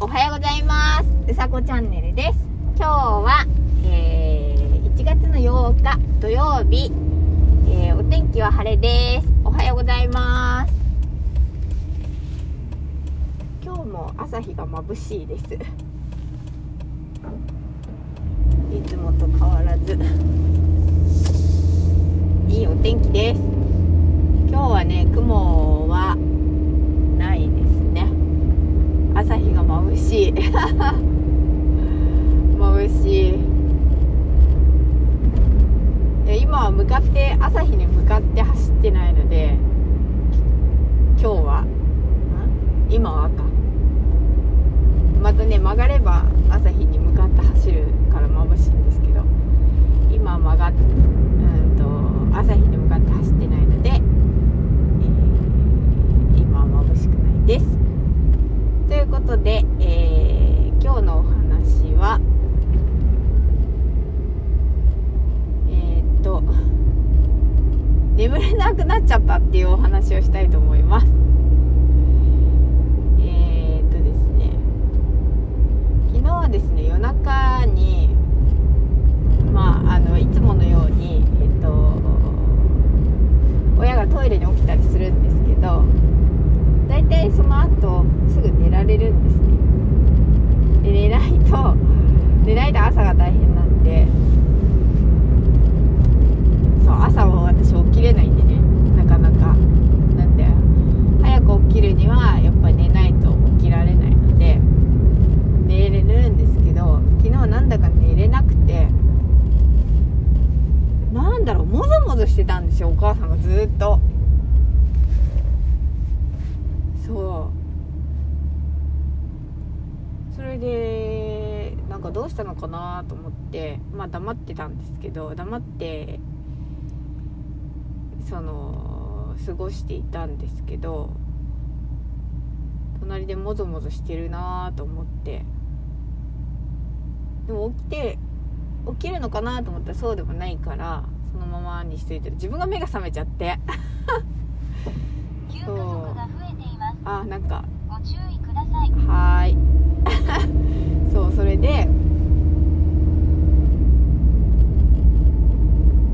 おはようございます。うさこチャンネルです。今日は、えー、1月の8日土曜日、えー、お天気は晴れです。おはようございます。今日も朝日が眩しいです。いつもと変わらず。いいお天気です。今日はね雲はないですね朝日が眩しい。眩しい。今は向かって朝日に向かって走ってないので今日は。今は赤またね曲がれば朝日に向かって走るから眩しいんですけど今曲がっうんと朝日に向かってないので、えー、今は眩しくないですということで、えー、今日のお話はえー、っと眠れなくなったっていうお話をしたいと思います。えー、っとですね。昨日はですね夜中にまああのいつものようにえっと親がトイレに起きたりするんですけど大体その後すぐ寝られるんですね。で寝ないと寝ないと朝が大変なんでそう朝は私起きれないんでねなかなかなんで早く起きるにはやっぱり寝ないと起きられないので寝れるんですけど昨日なんだか寝れなくてなんだろうもぞもぞしてたんですよお母さんがずっと。そう。それでなんかどうしたのかなと思ってまあ黙ってたんですけど黙ってその過ごしていたんですけど隣でもぞもぞしてるなと思って。でも起きて起きるのかなと思ったらそうでもないからそのままにしといて自分が目が覚めちゃって。そう。あなんか。はーいそうそれで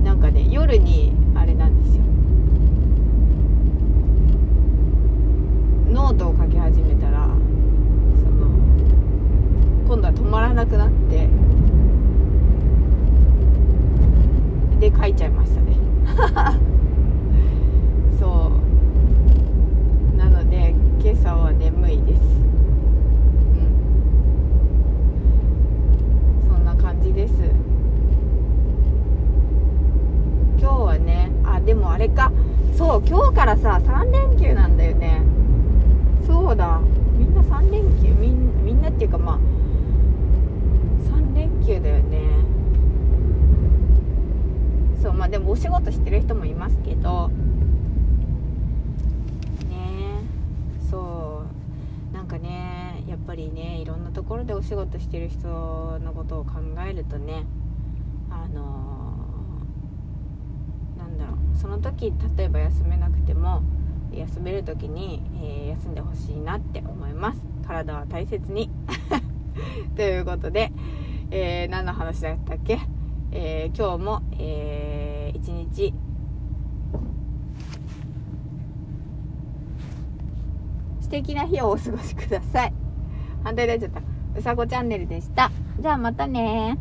なんかね夜にあれなんですよノートを書き始めたらその今度は止まらなくなってで書いちゃいましたね。そう。なので今朝は眠いです。うん。そんな感じです。今日はねあでもあれか。そう今日からさ3連休なんだよね。そうだ。みんな3連休みんみんなっていうかまあ3連休だよね。そうまあでもお仕事してる人もいますけど。ね。そう。なんかねやっぱりねいろんなところでお仕事してる人のことを考えるとねあのーなんだろう。その時例えば休めなくても休める時に、えー休んでほしいなって思います。体は大切に。ということで、えー何の話だったっけ、えー今日も、えー一日。素敵な日をお過ごしください。反対になっちゃった。うさこチャンネルでした。じゃあまたね。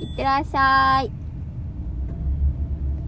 いってらっしゃい。